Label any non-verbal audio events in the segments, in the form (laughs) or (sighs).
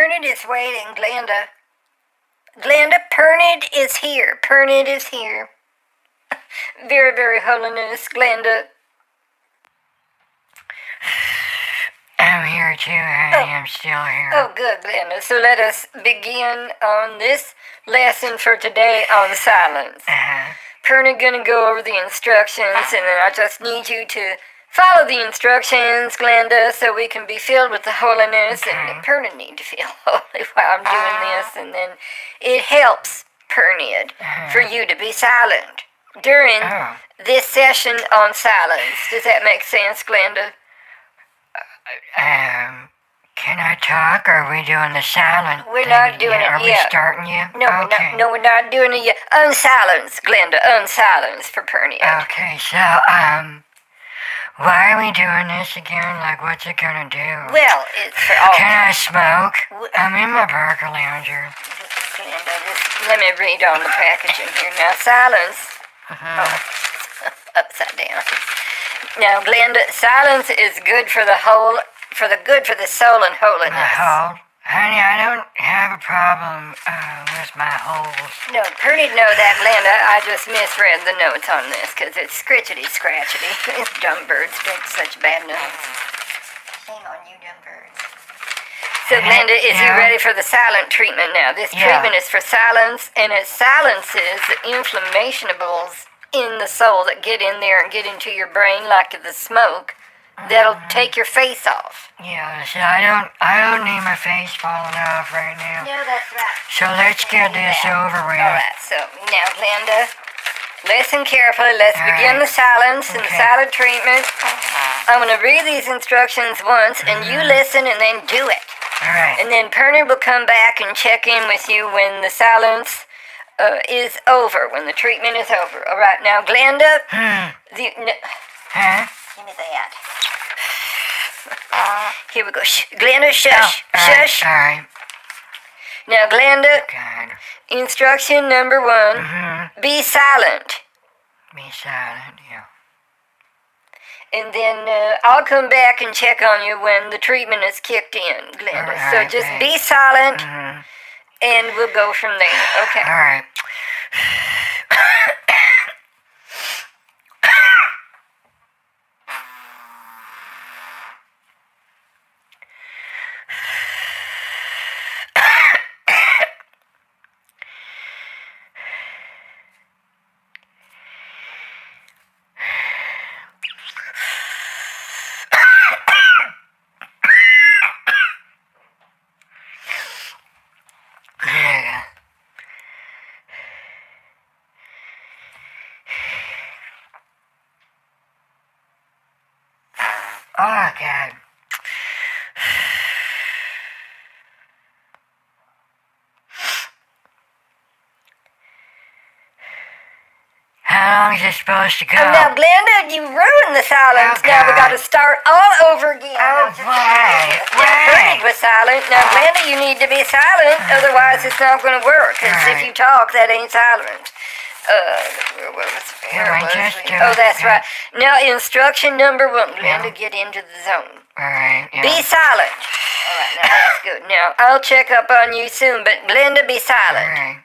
Pernod is waiting, Glenda. Glenda, Pernod is here. Pernod is here. (laughs) Very, very holiness, Glenda. (sighs) I'm here too, honey. I'm still here. Oh, good, Glenda. So let us begin on this lesson for today on silence. Uh-huh. Pernod gonna go over the instructions, and then I just need you to follow the instructions, Glenda, so we can be filled with the holiness. And Pernod need to feel (laughs) holy while I'm doing this, and then it helps Pernod for you to be silent during Oh. this session on silence. Does that make sense, Glenda? Um, can I talk? Or are we doing the silent We're not doing yet? it Are we starting yet? No, we're okay. not, no, we're not doing it yet. Unsilence, Glenda. Unsilence for Pernod. Okay, so, um, why are we doing this again? Like, what's it gonna do? Well, it's for all. Can I smoke? W- I'm in my Barcalounger. Just let me read on the packaging here. Now, silence. Uh-huh. Oh, (laughs) upside down. Now, Glenda, silence is good for the whole, for the good for the soul and My holiness. Hole? Honey, I don't have a problem, uh, with my holes. No, Purdy know that, Linda. I just misread the notes on this because it's scritchety scratchety. (laughs) It's dumb birds make such bad notes. Shame on you, dumb birds. So, Linda, is you ready for the silent treatment now? This Yeah. treatment is for silence, and it silences the inflammationables in the soul that get in there and get into your brain like the smoke. That'll Mm-hmm. take your face off. Yeah, so I don't, I don't need my face falling off right now. No, that's right. So let's get this over with. All right, so now, Glenda, listen carefully. Let's All begin right. the silence and the Okay. silent treatment. I'm going to read these instructions once, and you listen and then do it. All right. And then Pernod will come back and check in with you when the silence uh, is over, when the treatment is over. All right, now, Glenda, Hmm. the, n- Huh? give me that. Here we go. Shh, Glenda, shush, Oh, shush. all right. Now, Glenda, God. instruction number one Mm-hmm. be silent. Be silent, yeah. And then uh, I'll come back and check on you when the treatment is kicked in, Glenda. so just thanks. be silent Mm-hmm. and we'll go from there. Okay. All right. Oh, God. How long is it supposed to go? Oh, now, Glenda, you ruined the silence. Oh, now we got to start all over again. Oh, Now, just- why? Now, Why? Was silent. Now, Glenda, you need to be silent, mm. otherwise it's not going to work. Because if you talk, that ain't silent. Uh, where was, where was we? Oh, that's right. Now, instruction number one, Yeah. Glenda, get into the zone. All right. Yeah. Be silent. All right, now that's good. Now, I'll check up on you soon, but Glenda, be silent. right.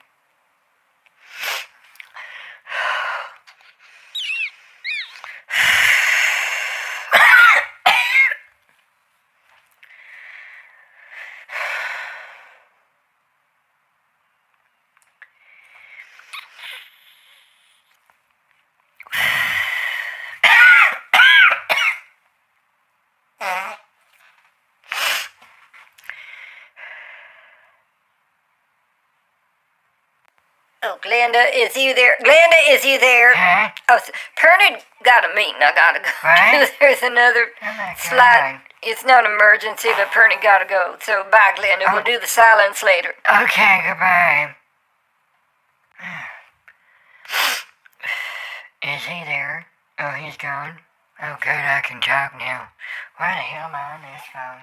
Oh, Glenda, is you there? Glenda, is you there? Huh? Oh, Pernod got a meeting. I gotta go. What? (laughs) There's another Oh, slight. It's not an emergency, but Pernod gotta go. So bye, Glenda. We'll Oh. do the silence later. Okay, goodbye. (sighs) Is he there? Oh, he's gone. Oh, good, I can talk now. Why the hell am I on this phone?